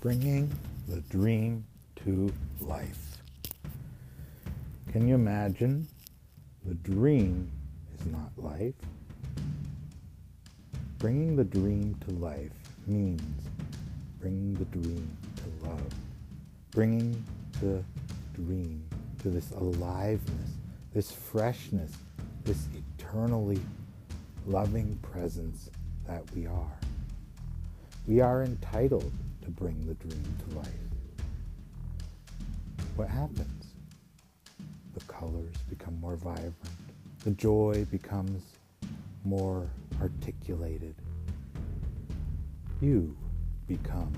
bringing the dream to life. Can you imagine? The dream is not life. Bringing the dream to life means bringing the dream to love, bringing the dream to this aliveness, this freshness, this eternally loving presence that we are. We are entitled to bring the dream to life. What happens? The colors become more vibrant. The joy becomes more articulated. You become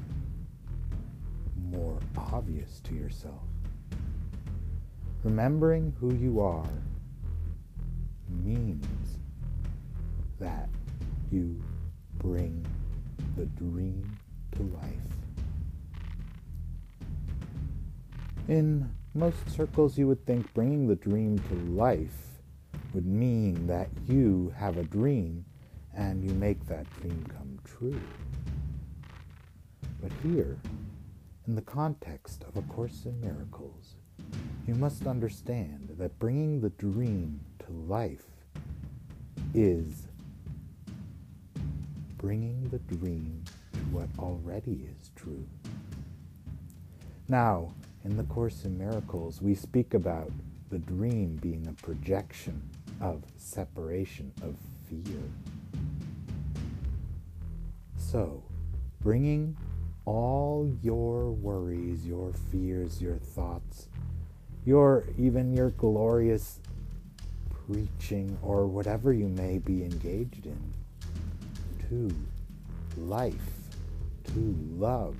more obvious to yourself. Remembering who you are means that you bring the dream to life. In most circles, you would think bringing the dream to life would mean that you have a dream and you make that dream come true. But here, in the context of A Course in Miracles, you must understand that bringing the dream to life is bringing the dream to what already is true. Now, in the Course in Miracles, we speak about the dream being a projection of separation, of fear. So, bringing all your worries, your fears, your thoughts, your even your glorious preaching or whatever you may be engaged in to life, to love,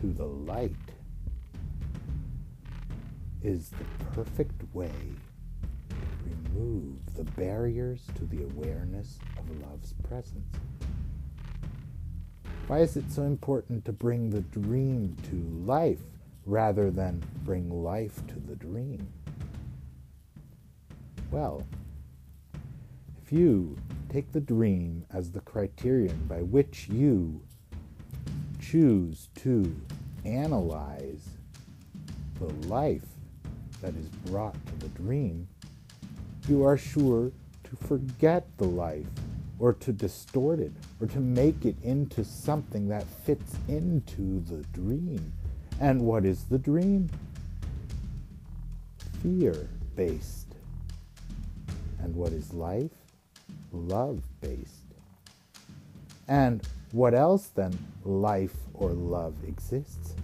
to the light is the perfect way to remove the barriers to the awareness of love's presence. Why is it so important to bring the dream to life rather than bring life to the dream? Well, if you take the dream as the criterion by which you choose to analyze the life that is brought to the dream, you are sure to forget the life or to distort it or to make it into something that fits into the dream. And what is the dream? Fear based. And what is life? Love based. And what else than life or love exists?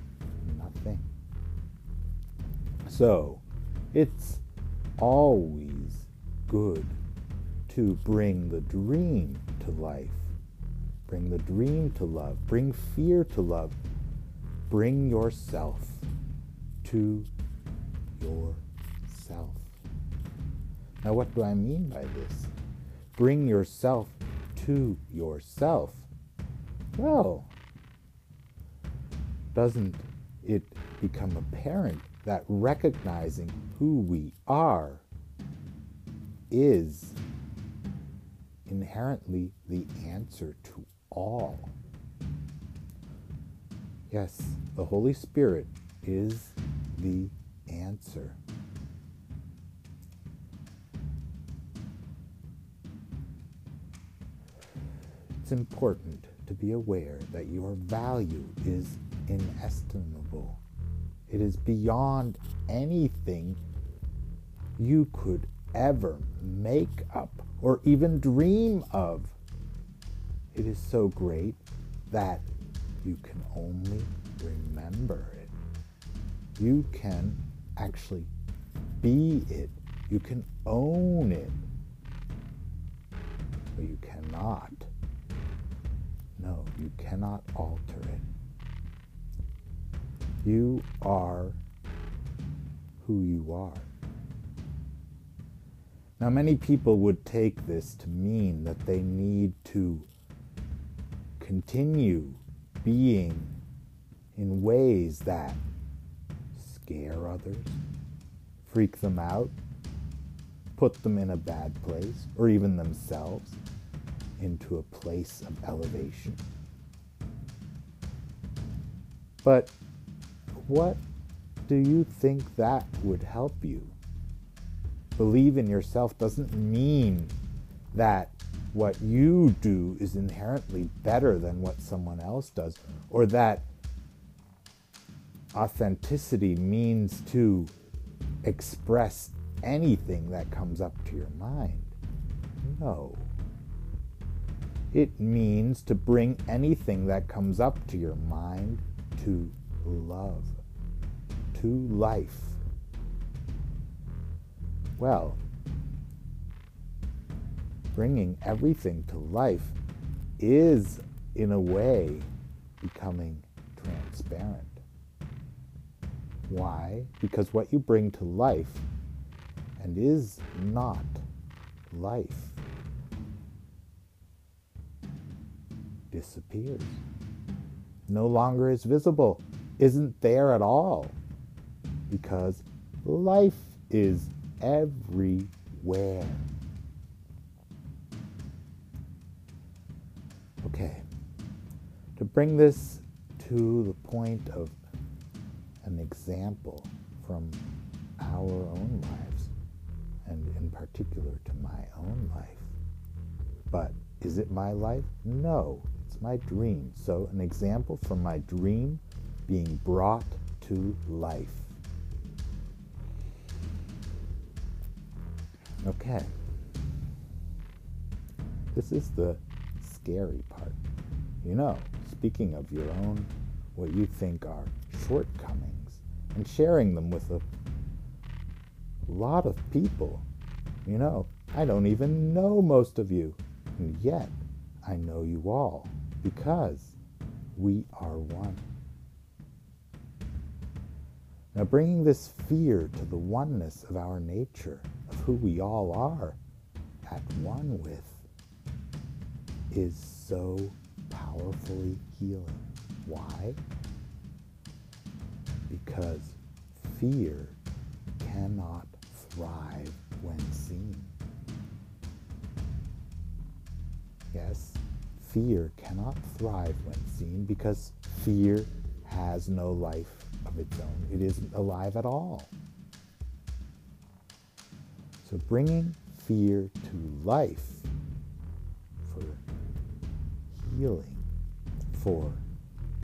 Nothing. So, it's always good to bring the dream to life, bring the dream to love, bring fear to love, bring yourself to yourself. Now, what do I mean by this? Bring yourself to yourself. Well, doesn't it become apparent that recognizing who we are is inherently the answer to all. Yes, the Holy Spirit is the answer. It's important to be aware that your value is inestimable. It is beyond anything you could ever make up or even dream of. It is so great that you can only remember it. You can actually be it. You can own it. But you cannot. No, you cannot alter it. You are who you are. Now, many people would take this to mean that they need to continue being in ways that scare others, freak them out, put them in a bad place, or even themselves into a place of elevation. But what do you think that would help you? Believe in yourself doesn't mean that what you do is inherently better than what someone else does, or that authenticity means to express anything that comes up to your mind. No. It means to bring anything that comes up to your mind to love, to life. Well, bringing everything to life is, in a way, becoming transparent. Why? Because what you bring to life and is not life disappears. No longer is visible, isn't there at all. Because life is everywhere. Okay, to bring this to the point of an example from our own lives, and in particular to my own life. But is it my life? No, it's my dream. So, an example from my dream being brought to life. Okay. This is the scary part. You know, speaking of your own, what you think are shortcomings, and sharing them with a lot of people. You know, I don't even know most of you, and yet I know you all because we are one. Now, bringing this fear to the oneness of our nature, of who we all are at one with, is so powerfully healing. Why? Because fear cannot thrive when seen. Yes, fear cannot thrive when seen because fear has no life of its own. It isn't alive at all. So bringing fear to life for healing, for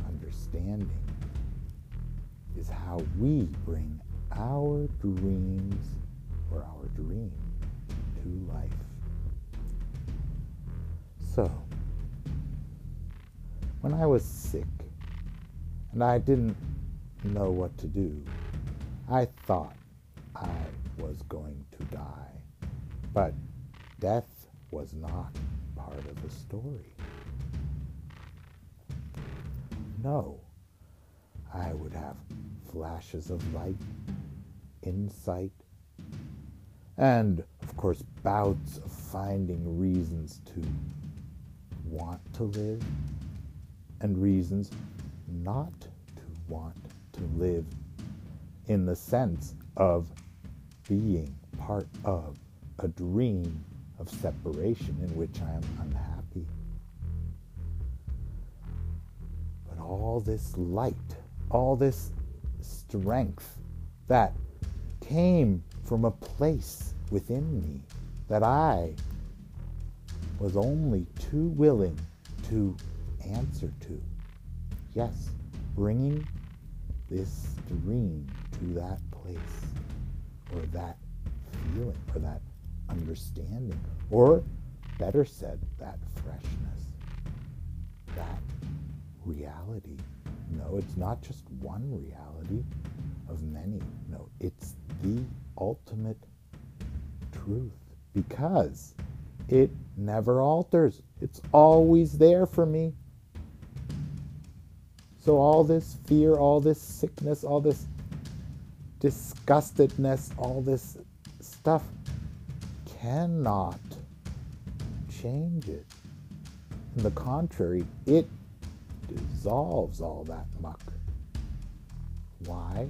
understanding, is how we bring our dreams or our dream to life. So, when I was sick and I didn't know what to do, I thought was going to die. But death was not part of the story. No, I would have flashes of light, insight, and, of course, bouts of finding reasons to want to live and reasons not to want to live in the sense of being part of a dream of separation in which I am unhappy. But all this light, all this strength that came from a place within me that I was only too willing to answer to. Yes, bringing this dream to that place that feeling or that understanding or better said that freshness that reality. No it's not just one reality of many. No it's the ultimate truth because it never alters. It's always there for me. So all this fear, all this sickness, all this disgustedness, all this stuff cannot change it. On the contrary, it dissolves all that muck. Why?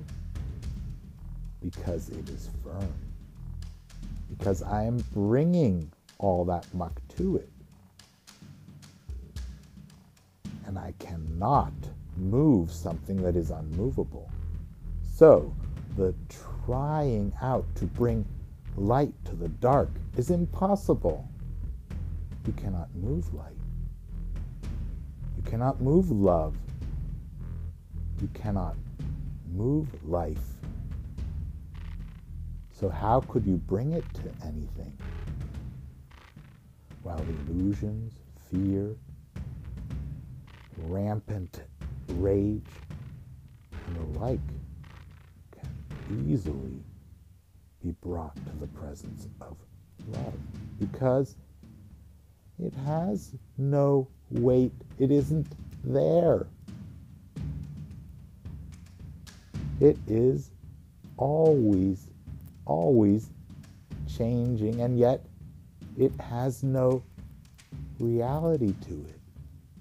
Because it is firm. Because I am bringing all that muck to it. And I cannot move something that is unmovable. So, the trying out to bring light to the dark is impossible. You cannot move light. You cannot move love. You cannot move life. So, how could you bring it to anything? While illusions, fear, rampant rage, and the like easily be brought to the presence of love because it has no weight, it isn't there. It is always, always changing, and yet it has no reality to it.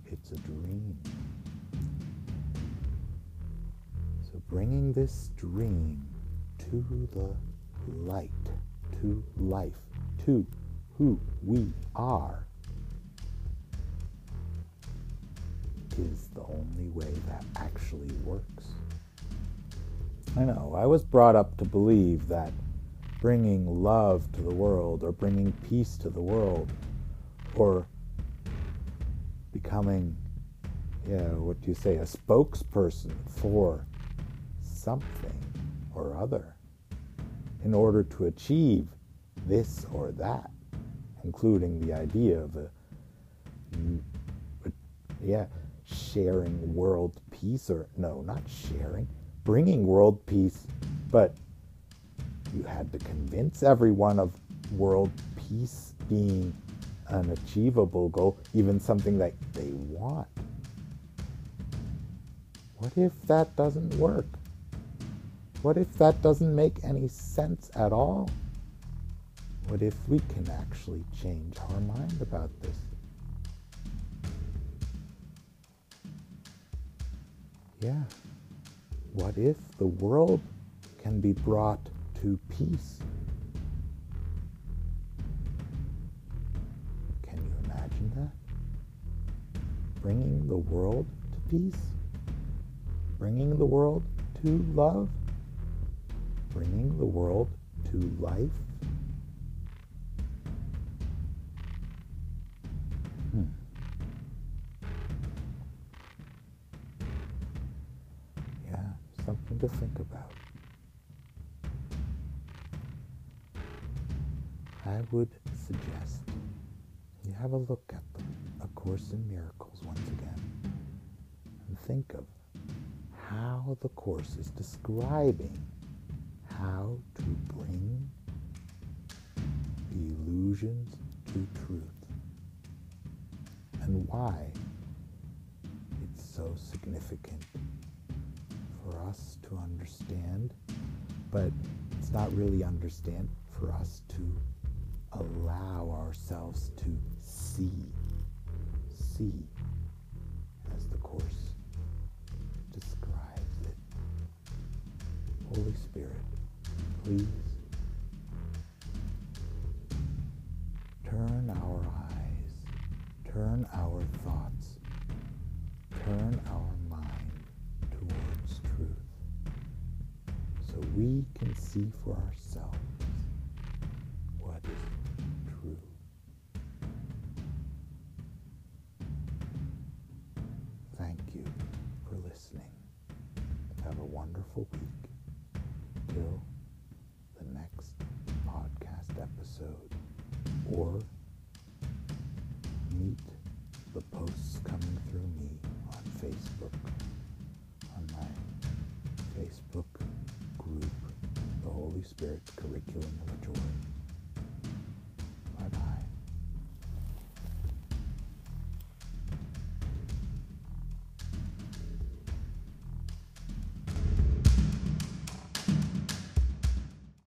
It's a dream. So bringing this dream to the light, to life, to who we are, is the only way that actually works. I know, I was brought up to believe that bringing love to the world or bringing peace to the world or becoming, yeah, what do you say, a spokesperson for something or other in order to achieve this or that, including the idea of a, yeah, sharing world peace, or no, not sharing, bringing world peace, but you had to convince everyone of world peace being an achievable goal, even something that they want. What if that doesn't work? What if that doesn't make any sense at all? What if we can actually change our mind about this? Yeah. What if the world can be brought to peace? Can you imagine that? Bringing the world to peace? Bringing the world to love? Bringing the world to life? Hmm. Yeah, something to think about. I would suggest you have a look at them, A Course in Miracles once again, and think of how the Course is describing how to bring the illusions to truth and why it's so significant for us to understand, but it's not really understand for us to allow ourselves to see. See as the Course describes it. Holy Spirit, please turn our eyes, turn our thoughts, turn our mind towards truth so we can see for ourselves what is true. Thank you for listening. Have a wonderful week. or meet the posts coming through me on Facebook, on my Facebook group, the Holy Spirit Curriculum